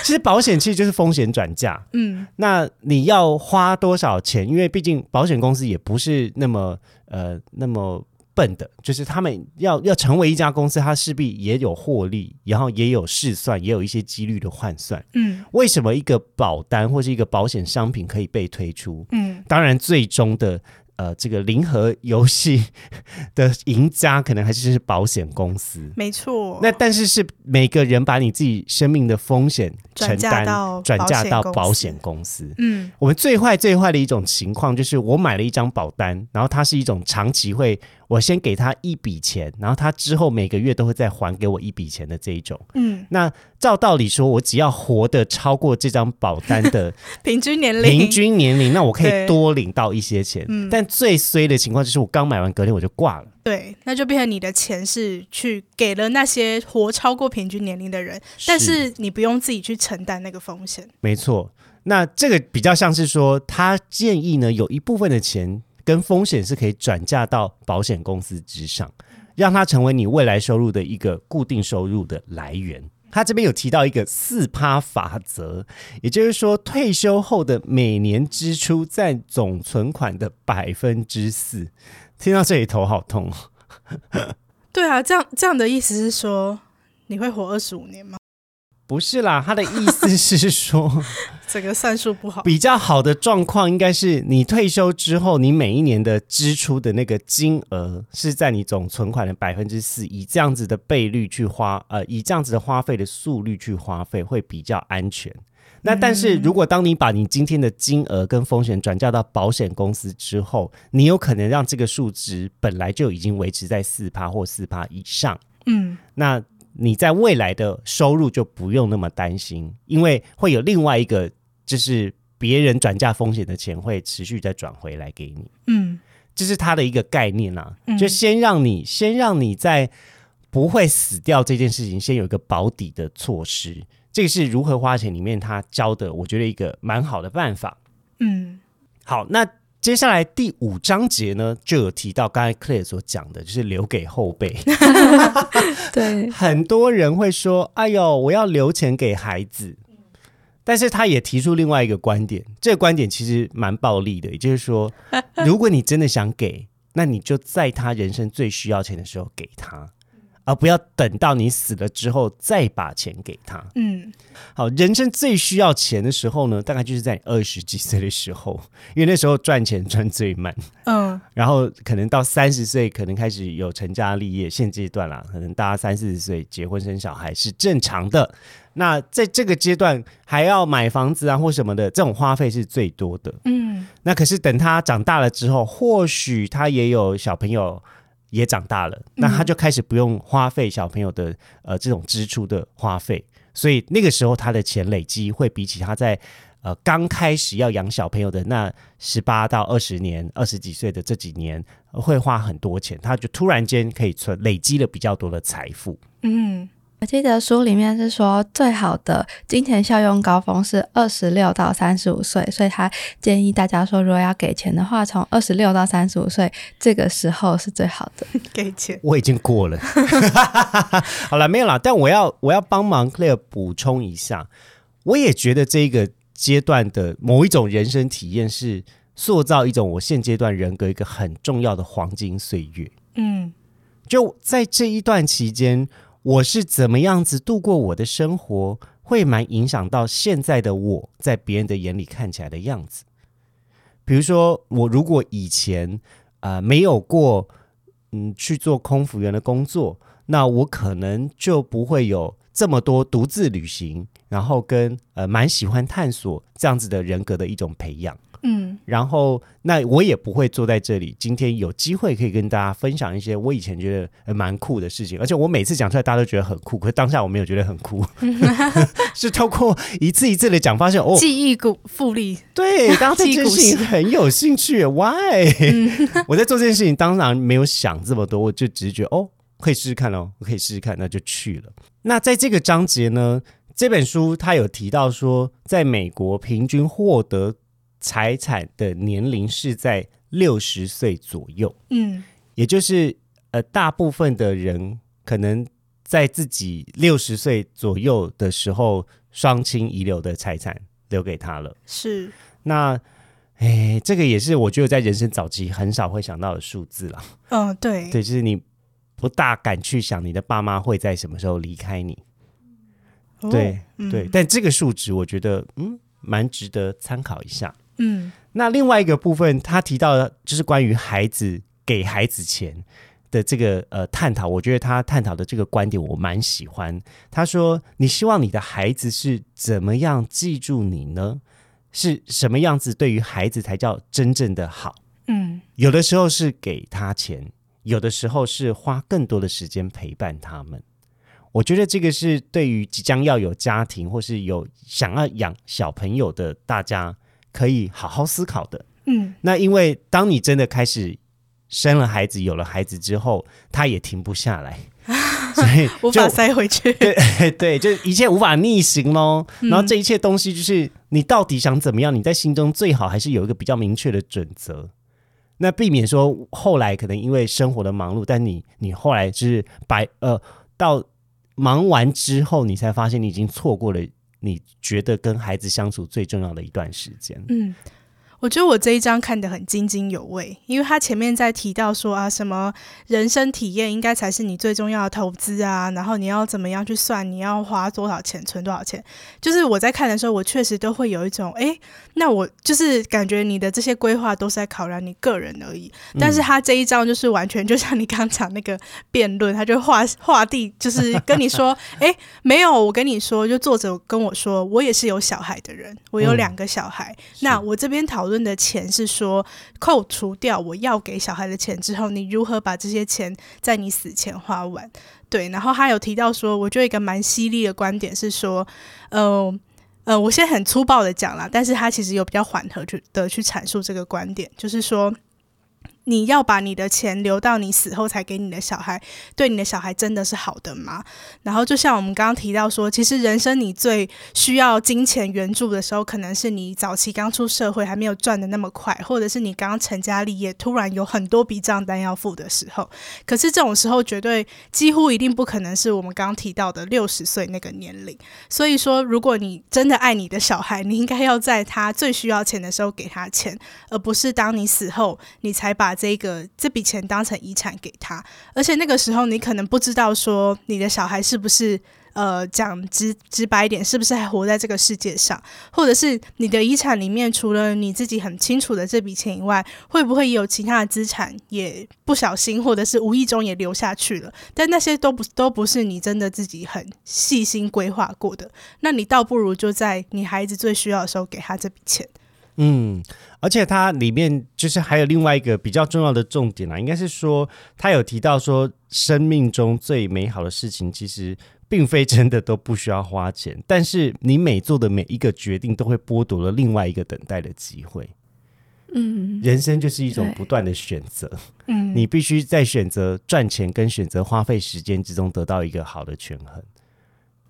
其实保险其实就是风险转嫁。嗯那你要花多少钱？因为毕竟保险公司也不是那么呃那么笨的，就是他们要要成为一家公司，它势必也有获利，然后也有试算，也有一些几率的换算。嗯为什么一个保单或是一个保险商品可以被推出？嗯当然，最终的呃这个零和游戏 的赢家可能还是是保险公司。没错。那但是是每个人把你自己生命的风险承担转嫁到保险公司保险公司。嗯我们最坏最坏的一种情况就是，我买了一张保单，然后它是一种长期会，我先给他一笔钱，然后他之后每个月都会再还给我一笔钱的这一种。嗯，那照道理说，我只要活得超过这张保单的 平均年龄，平均年龄，那我可以多领到一些钱。嗯但最衰的情况就是，我刚买完隔天我就挂了。对，那就变成你的钱是去给了那些活超过平均年龄的人，但是你不用自己去承担那个风险。没错，那这个比较像是说，他建议呢，有一部分的钱跟风险是可以转嫁到保险公司之上，让它成为你未来收入的一个固定收入的来源。他这边有提到一个四趴法则，也就是说，退休后的每年支出占总存款的百分之四。听到这里头好痛。对啊，这样这样的意思是说你会活二十五年吗？不是啦，他的意思是说，这个算术不好。比较好的状况应该是你退休之后，你每一年的支出的那个金额是在你总存款的百分之四，以这样子的倍率去花，呃，以这样子的花费的速率去花费会比较安全。那但是如果当你把你今天的金额跟风险转嫁到保险公司之后，你有可能让这个数值本来就已经维持在四趴或四趴以上。嗯那你在未来的收入就不用那么担心，因为会有另外一个就是别人转嫁风险的钱会持续再转回来给你。嗯这是他的一个概念啦、嗯就先让你先让你在不会死掉这件事情，先有一个保底的措施。这个是如何花钱里面他教的，我觉得一个蛮好的办法。嗯好，那接下来第五章节呢，就有提到刚才 Claire 所讲的，就是留给后辈。对，很多人会说：“哎呦，我要留钱给孩子。”但是他也提出另外一个观点，这个观点其实蛮暴力的，也就是说，如果你真的想给，那你就在他人生最需要钱的时候给他，而不要等到你死了之后再把钱给他。嗯好，人生最需要钱的时候呢，大概就是在你二十几岁的时候，因为那时候赚钱赚最慢。嗯然后可能到三十岁，可能开始有成家立业，现阶段啦，可能大家三四十岁结婚生小孩是正常的。那在这个阶段还要买房子啊或什么的，这种花费是最多的。嗯那可是等他长大了之后，或许他也有小朋友也长大了，那他就开始不用花费小朋友的呃这种支出的花费，所以那个时候他的钱累积会比起他在呃刚开始要养小朋友的那十八到二十年、二十几岁的这几年呃会花很多钱，他就突然间可以存累积了比较多的财富。嗯我记得书里面是说，最好的金钱效用高峰是二十六到三十五岁，所以他建议大家说，如果要给钱的话，从二十六到三十五岁这个时候是最好的。给钱。我已经过了，好了，没有啦。但我要我要帮忙 Claire 补充一下，我也觉得这个阶段的某一种人生体验是塑造一种我现阶段人格一个很重要的黄金岁月。嗯就在这一段期间，我是怎么样子度过我的生活，会蛮影响到现在的我在别人的眼里看起来的样子。比如说，我如果以前呃没有过嗯去做空服员的工作，那我可能就不会有这么多独自旅行，然后跟呃蛮喜欢探索这样子的人格的一种培养。嗯然后，那我也不会坐在这里。今天有机会可以跟大家分享一些我以前觉得呃蛮酷的事情，而且我每次讲出来，大家都觉得很酷，可是当下我没有觉得很酷 是透过一次一次的讲，发现哦，记忆股复利。对，大家对这件事情很有兴趣。Why？我在做这件事情，当然没有想这么多，我就只是觉得哦，可以试试看哦，我可以试试看，那就去了。那在这个章节呢，这本书它有提到说，在美国平均获得财产的年龄是在六十岁左右，嗯也就是呃，大部分的人可能在自己六十岁左右的时候，双亲遗留的财产留给他了。是。那，哎，这个也是我觉得在人生早期很少会想到的数字了。嗯对。对，就是你不大敢去想你的爸妈会在什么时候离开你。哦对、嗯对，但这个数值我觉得嗯蛮值得参考一下。嗯那另外一个部分，他提到的就是关于孩子给孩子钱的这个呃探讨，我觉得他探讨的这个观点我蛮喜欢。他说：“你希望你的孩子是怎么样记住你呢？是什么样子对于孩子才叫真正的好？嗯有的时候是给他钱，有的时候是花更多的时间陪伴他们。”我觉得这个是对于即将要有家庭或是有想要养小朋友的大家可以好好思考的。嗯那因为当你真的开始生了孩子，有了孩子之后，他也停不下来，所以无法塞回去。对 对，就一切无法逆行喽。嗯然后这一切东西，就是你到底想怎么样？你在心中最好还是有一个比较明确的准则。那避免说后来可能因为生活的忙碌，但你你后来就是白呃到忙完之后，你才发现你已经错过了你觉得跟孩子相处最重要的一段时间。嗯，我觉得我这一章看得很津津有味，因为他前面在提到说啊，什么人生体验应该才是你最重要的投资啊，然后你要怎么样去算，你要花多少钱，存多少钱。就是我在看的时候，我确实都会有一种，诶，那我就是感觉你的这些规划都是在考量你个人而已。但是他这一章就是完全就像你刚讲那个辩论，他就画画地，就是跟你说，诶，没有，我跟你说，就作者跟我说，我也是有小孩的人，我有嗯两个小孩。那我这边讨论的钱是说，扣除掉我要给小孩的钱之后，你如何把这些钱在你死前花完？对，然后他有提到说，我就一个蛮犀利的观点是说，呃。呃，我现在很粗暴的讲啦，但是他其实有比较缓和去的去阐述这个观点，就是说。你要把你的钱留到你死后才给你的小孩，对你的小孩真的是好的吗？然后就像我们刚刚提到说，其实人生你最需要金钱援助的时候，可能是你早期刚出社会还没有赚的那么快，或者是你刚刚成家立业，突然有很多笔账单要付的时候。可是这种时候，绝对几乎一定不可能是我们刚刚提到的六十岁那个年龄。所以说，如果你真的爱你的小孩，你应该要在他最需要钱的时候给他钱，而不是当你死后你才把。把这个这笔钱当成遗产给他，而且那个时候你可能不知道说你的小孩是不是呃讲直直白一点，是不是还活在这个世界上，或者是你的遗产里面除了你自己很清楚的这笔钱以外，会不会也有其他的资产也不小心或者是无意中也留下去了？但那些都不都不是你真的自己很细心规划过的，那你倒不如就在你孩子最需要的时候给他这笔钱。嗯，而且它里面就是还有另外一个比较重要的重点啊，应该是说他有提到说，生命中最美好的事情其实并非真的都不需要花钱，但是你每做的每一个决定都会剥夺了另外一个等待的机会。嗯，人生就是一种不断的选择，嗯，你必须在选择赚钱跟选择花费时间之中得到一个好的权衡。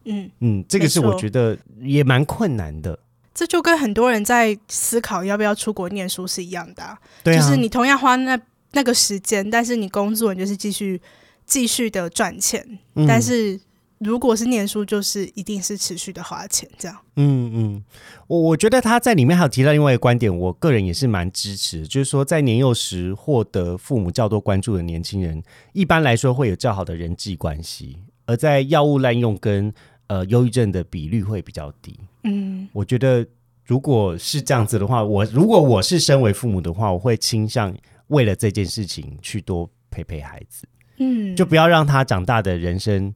嗯嗯，这个是我觉得也蛮困难的。这就跟很多人在思考要不要出国念书是一样的、啊，对啊，就是你同样花那那个时间，但是你工作你就是继续继续的赚钱，嗯。但是如果是念书，就是一定是持续的花钱这样。嗯嗯，我我觉得他在里面还有提到另外一个观点，我个人也是蛮支持，就是说在年幼时获得父母较多关注的年轻人，一般来说会有较好的人际关系，而在药物滥用跟呃忧郁症的比率会比较低。嗯。我觉得如果是这样子的话，我如果我是身为父母的话，我会倾向为了这件事情去多陪陪孩子，嗯，就不要让他长大的人生，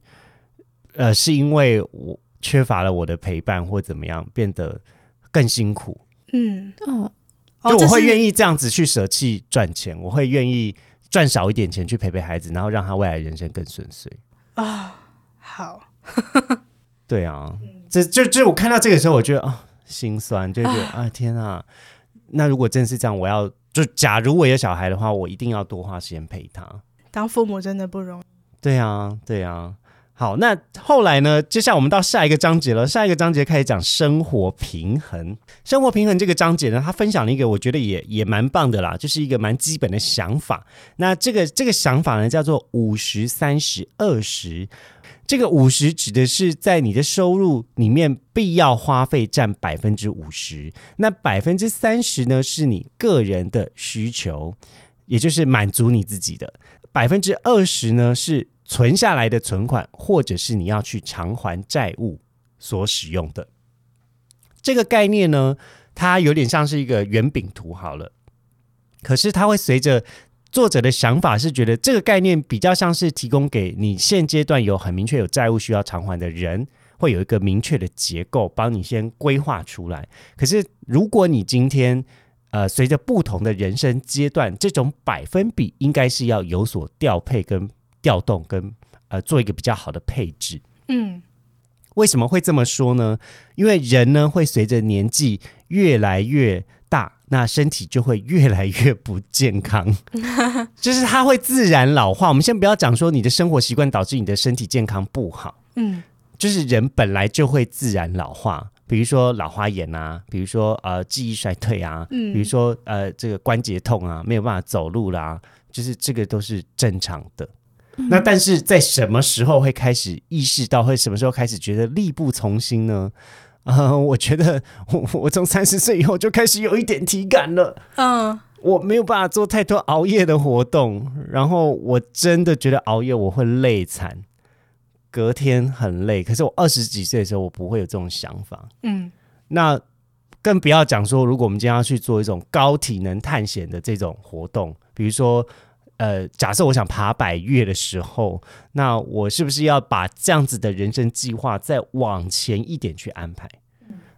呃，是因为我缺乏了我的陪伴或怎么样，变得更辛苦。嗯，哦，就我会意愿意这样子去舍弃赚钱，我会愿意赚少一点钱去陪陪孩子，然后让他未来人生更顺遂。啊、好，对啊，这就就我看到这个时候，我觉得啊、心酸，就觉得啊天啊，那如果真是这样，我要就假如我有小孩的话，我一定要多花时间陪他。当父母真的不容易。对啊，对啊。好，那后来呢？接下来我们到下一个章节了。下一个章节开始讲生活平衡。生活平衡这个章节呢，他分享了一个我觉得也也蛮棒的啦，就是一个蛮基本的想法。那这个这个想法呢，叫做五十三十二十。这个五十指的是在你的收入里面必要花费占百分之五十，那百分之三十呢是你个人的需求，也就是满足你自己的。百分之二十呢是存下来的存款，或者是你要去偿还债务所使用的。这个概念呢，它有点像是一个圆饼图好了，可是它会随着作者的想法是觉得这个概念比较像是提供给你现阶段有很明确有债务需要偿还的人，会有一个明确的结构帮你先规划出来。可是如果你今天呃，随着不同的人生阶段，这种百分比应该是要有所调配跟调动跟呃做一个比较好的配置。嗯为什么会这么说呢？因为人呢会随着年纪越来越大，那身体就会越来越不健康，就是它会自然老化。我们先不要讲说你的生活习惯导致你的身体健康不好，嗯就是人本来就会自然老化，比如说老花眼啊，比如说呃记忆衰退啊，嗯比如说呃这个关节痛啊，没有办法走路啦，就是这个都是正常的。那但是在什么时候会开始意识到，会什么时候开始觉得力不从心呢？呃，我觉得我我从三十岁以后就开始有一点体感了。嗯我没有办法做太多熬夜的活动，然后我真的觉得熬夜我会累惨，隔天很累。可是我二十几岁的时候，我不会有这种想法。嗯那更不要讲说，如果我们今天要去做一种高体能探险的这种活动，比如说，呃，假设我想爬百越的时候，那我是不是要把这样子的人生计划再往前一点去安排？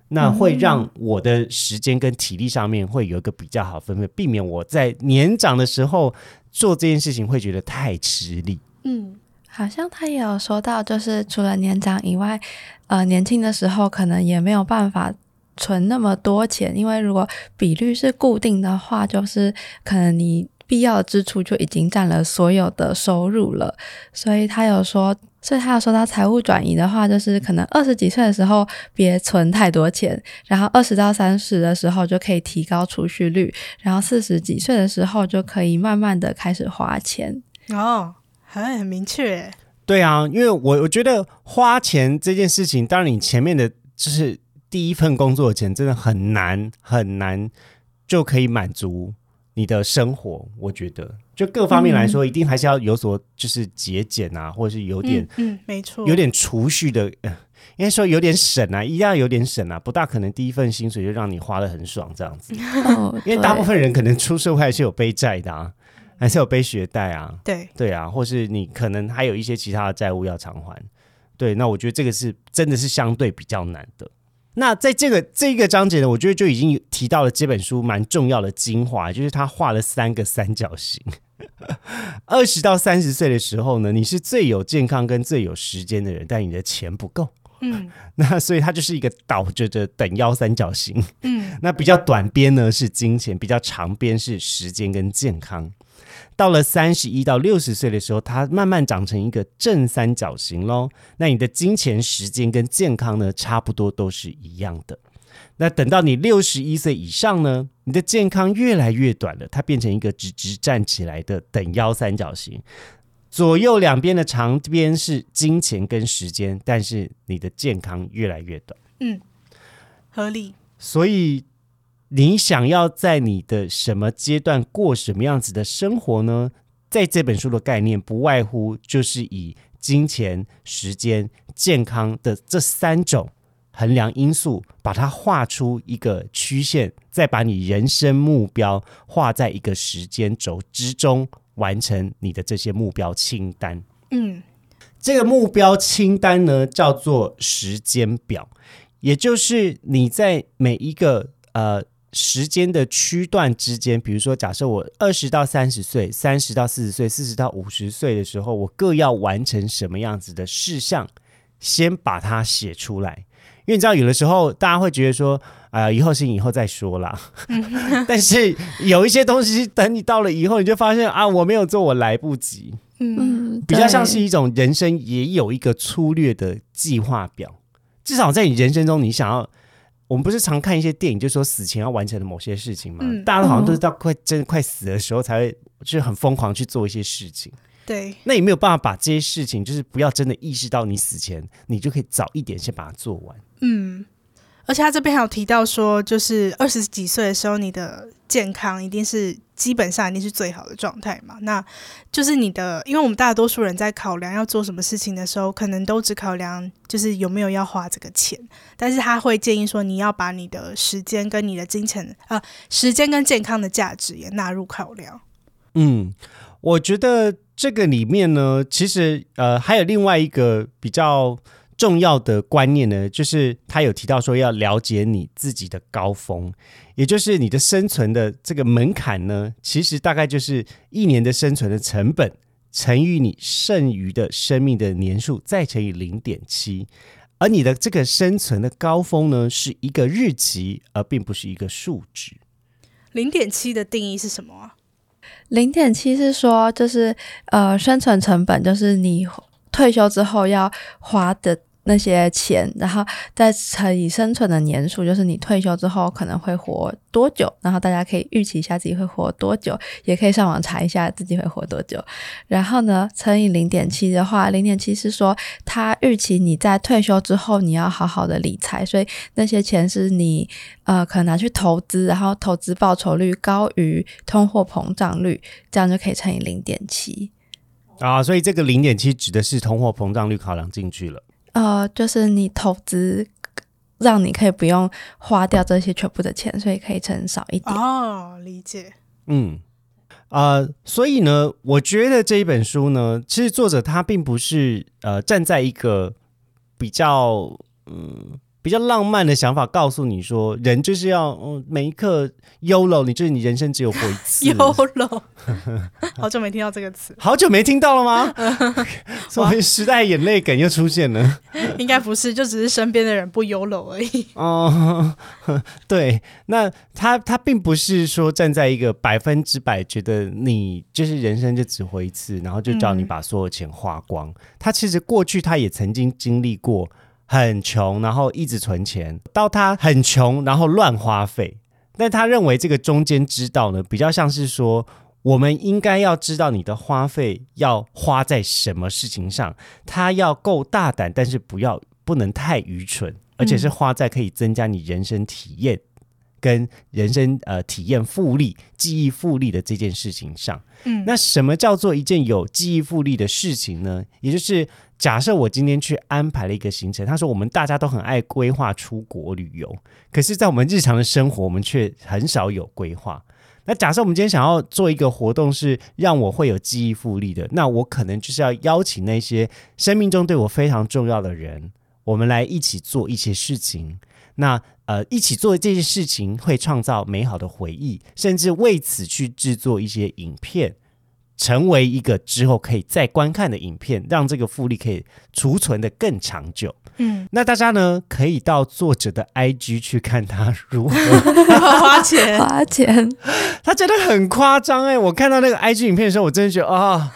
那会让我的时间跟体力上面会有一个比较好分配，避免我在年长的时候做这件事情会觉得太吃力。嗯好像他也有说到，就是除了年长以外，呃，年轻的时候可能也没有办法存那么多钱，因为如果比率是固定的话，就是可能你必要的支出就已经占了所有的收入了。所以他有说，所以他有说到财务转移的话，就是可能二十几岁的时候别存太多钱，然后二十到三十的时候就可以提高储蓄率，然后四十几岁的时候就可以慢慢的开始花钱。哦，很很明确，对啊，因为我我觉得花钱这件事情，当然你前面的就是第一份工作的钱，真的很难很难就可以满足你的生活。我觉得，就各方面来说，一定还是要有所就是节俭啊，或者是有点、嗯嗯，没错，有点储蓄的，呃 应该说有点省啊，一定要有点省啊，不大可能第一份薪水就让你花的很爽这样子。哦，因为大部分人可能出社会还是有背债的啊，还是有背学贷啊。对，对啊，或是你可能还有一些其他的债务要偿还，对，那我觉得这个是真的是相对比较难的。那在这个这个章节呢，我觉得就已经有提到了这本书蛮重要的精华，就是他画了三个三角形。二十到三十岁的时候呢，你是最有健康跟最有时间的人，但你的钱不够，嗯 那所以它就是一个倒着的等腰三角形。嗯那比较短边呢是金钱，比较长边是时间跟健康。到了三十一到六十岁的时候，它慢慢长成一个正三角形喽。那你的金钱、时间跟健康呢，差不多都是一样的。那等到你六十一岁以上呢，你的健康越来越短了，它变成一个直直站起来的等腰三角形。左右两边的长边是金钱跟时间，但是你的健康越来越短。嗯，合理，所以你想要在你的什么阶段过什么样子的生活呢？在这本书的概念，不外乎就是以金钱、时间、健康的这三种衡量因素，把它画出一个曲线，再把你人生目标画在一个时间轴之中，完成你的这些目标清单。嗯这个目标清单呢，叫做时间表，也就是你在每一个呃时间的区段之间，比如说，假设我二十到三十岁、三十到四十岁、四十到五十岁的时候，我各要完成什么样子的事项，先把它写出来。因为你知道，有的时候大家会觉得说，呃，以后事情以后再说啦。但是有一些东西，等你到了以后，你就发现啊，我没有做，我来不及。嗯嗯，比较像是一种人生也有一个粗略的计划表，至少在你人生中，你想要，我们不是常看一些电影，就说死前要完成的某些事情嘛，嗯大家好像都是到快真的快死的时候才会，就是很疯狂去做一些事情。对，那也没有办法把这些事情，就是不要真的意识到你死前，你就可以早一点先把它做完。嗯，而且他这边还有提到说，就是二十几岁的时候，你的健康一定是基本上一定是最好的状态嘛。那就是你的，因为我们大多数人在考量要做什么事情的时候，可能都只考量就是有没有要花这个钱，但是他会建议说，你要把你的时间跟你的金钱，呃，时间跟健康的价值也纳入考量。嗯，我觉得这个里面呢，其实呃还有另外一个比较重要的观念呢，就是他有提到说要了解你自己的高峰，也就是你的生存的这个门槛呢，其实大概就是一年的生存的成本乘以你剩余的生命的年数，再乘以零点七。而你的这个生存的高峰呢，是一个日期，而并不是一个数值。零点七的定义是什么啊？零点七是说，就是呃，生存成本就是你退休之后要花的那些钱，然后再乘以生存的年数，就是你退休之后可能会活多久，然后大家可以预期一下自己会活多久，也可以上网查一下自己会活多久。然后呢，乘以零点七的话，零点七是说他预期你在退休之后你要好好的理财，所以那些钱是你呃可能拿去投资，然后投资报酬率高于通货膨胀率，这样就可以乘以零点七。啊，所以这个零点七指的是通货膨胀率考量进去了。呃，就是你投资，让你可以不用花掉这些全部的钱，所以可以存少一点。哦，理解。嗯，呃，所以呢，我觉得这一本书呢，其实作者他并不是呃站在一个比较嗯比较浪漫的想法，告诉你说，人就是要嗯每一刻 YOLO，你就是你人生只有活一次。YOLO，好久没听到这个词，好久没听到了吗？所以时代眼泪梗又出现了。应该不是，就只是身边的人不 YOLO 而已。哦，对，那他他并不是说站在一个百分之百觉得你就是人生就只活一次，然后就叫你把所有钱花光。他其实过去他也曾经经历过很穷，然后一直存钱，到他很穷，然后乱花费。但他认为这个中间之道呢，比较像是说，我们应该要知道你的花费要花在什么事情上，他要够大胆，但是不要不能太愚蠢，而且是花在可以增加你人生体验跟人生呃体验复利、记忆复利的这件事情上。嗯，那什么叫做一件有记忆复利的事情呢？也就是假设我今天去安排了一个行程，他说我们大家都很爱规划出国旅游，可是，在我们日常的生活，我们却很少有规划。那假设我们今天想要做一个活动，是让我会有记忆复利的，那我可能就是要邀请那些生命中对我非常重要的人，我们来一起做一些事情。那呃，一起做这件事情会创造美好的回忆，甚至为此去制作一些影片，成为一个之后可以再观看的影片，让这个复利可以储存的更长久。嗯，那大家呢，可以到作者的 IG 去看他如何，花钱，花钱，他真的很夸张哎！我看到那个 IG 影片的时候，我真的觉得啊、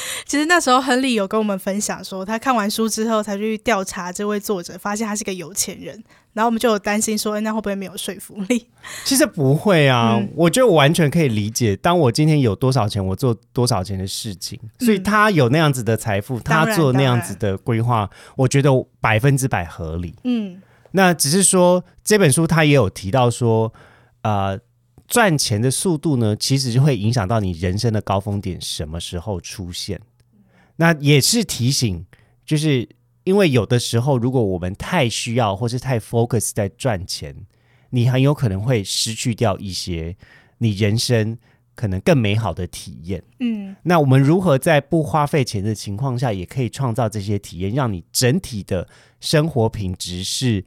其实那时候亨利有跟我们分享说，他看完书之后才去调查这位作者，发现他是个有钱人。然后我们就有担心说，哎那会不会没有说服力？其实不会啊，嗯我觉得我完全可以理解。当我今天有多少钱，我做多少钱的事情，所以他有那样子的财富，嗯他做那样子的规划，我觉得百分之百合理。嗯那只是说这本书他也有提到说，呃，赚钱的速度呢，其实就会影响到你人生的高峰点什么时候出现。那也是提醒，就是因为有的时候，如果我们太需要或是太 focus 在赚钱，你很有可能会失去掉一些你人生可能更美好的体验。嗯那我们如何在不花费钱的情况下，也可以创造这些体验，让你整体的生活品质是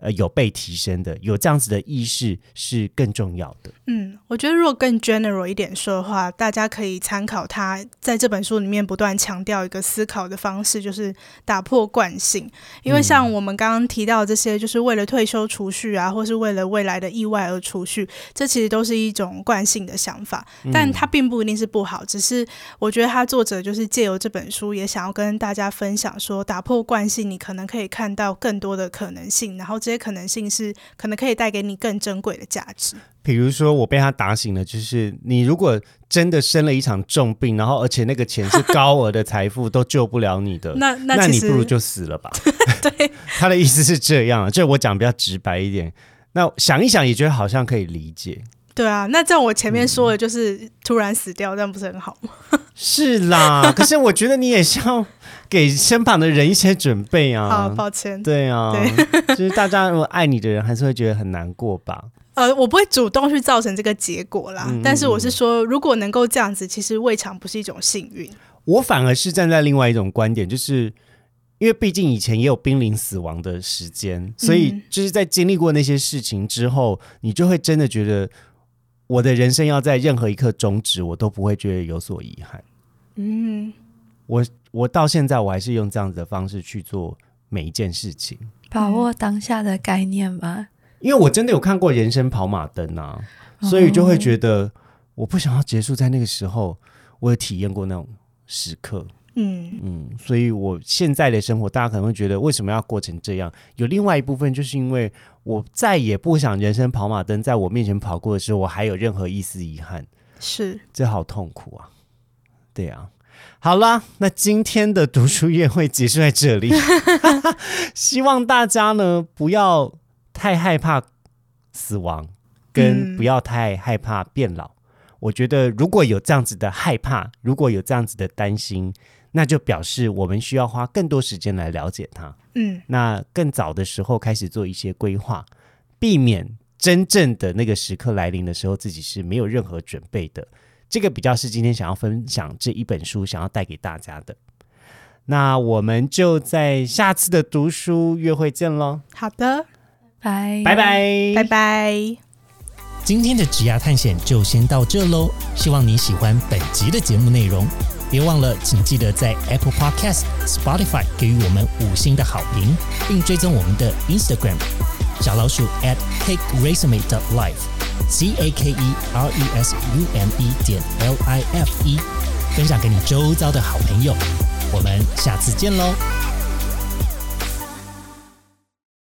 呃有被提升的？有这样子的意识是更重要的。嗯，我觉得如果更 general 一点说的话，大家可以参考他在这本书里面不断强调一个思考的方式，就是打破惯性。因为像我们刚刚提到这些，就是为了退休储蓄啊，或是为了未来的意外而储蓄，这其实都是一种惯性的想法，但它并不一定是不好。只是我觉得他作者就是借由这本书，也想要跟大家分享说，打破惯性，你可能可以看到更多的可能性，然后这些可能性是可能可以带给你更珍贵的价值。比如说，我被他打醒了，就是你如果真的生了一场重病，然后而且那个钱是高额的财富，都救不了你的，那那那你不如就死了吧。对，他的意思是这样，就我讲比较直白一点。那想一想，也觉得好像可以理解。对啊，那在我前面说的就是突然死掉，这样不是很好吗？是啦，可是我觉得你也是要给身旁的人一些准备啊好，啊。抱歉。对啊，就是大家如果爱你的人，还是会觉得很难过吧。呃，我不会主动去造成这个结果啦，嗯但是我是说，如果能够这样子，其实未尝不是一种幸运。我反而是站在另外一种观点，就是因为毕竟以前也有濒临死亡的时间，所以嗯就是在经历过那些事情之后，你就会真的觉得我的人生要在任何一刻终止，我都不会觉得有所遗憾。嗯，我我到现在我还是用这样子的方式去做每一件事情，把握当下的概念吧。因为我真的有看过人生跑马灯啊，所以就会觉得我不想要结束在那个时候，我也体验过那种时刻。嗯。嗯，所以我现在的生活，大家可能会觉得为什么要过成这样？有另外一部分，就是因为我再也不想人生跑马灯在我面前跑过的时候，我还有任何一丝遗憾，是，这好痛苦啊！对啊，好啦，那今天的读书宴会结束在这里，希望大家呢不要太害怕死亡，跟嗯。不要太害怕变老。我觉得如果有这样子的害怕，如果有这样子的担心，那就表示我们需要花更多时间来了解它。嗯那更早的时候开始做一些规划，避免真正的那个时刻来临的时候，自己是没有任何准备的。这个比较是今天想要分享这一本书想要带给大家的。那我们就在下次的读书约会见喽，好的，拜拜拜，拜拜。今天的职涯探险就先到这喽，希望你喜欢本集的节目内容。别忘了，请记得在 Apple Podcast、Spotify 给予我们五星的好评，并追踪我们的 Instagram 小老鼠 at take resume dot life c a k e r e s u m e 点 l i f e，分享给你周遭的好朋友。我们下次见喽！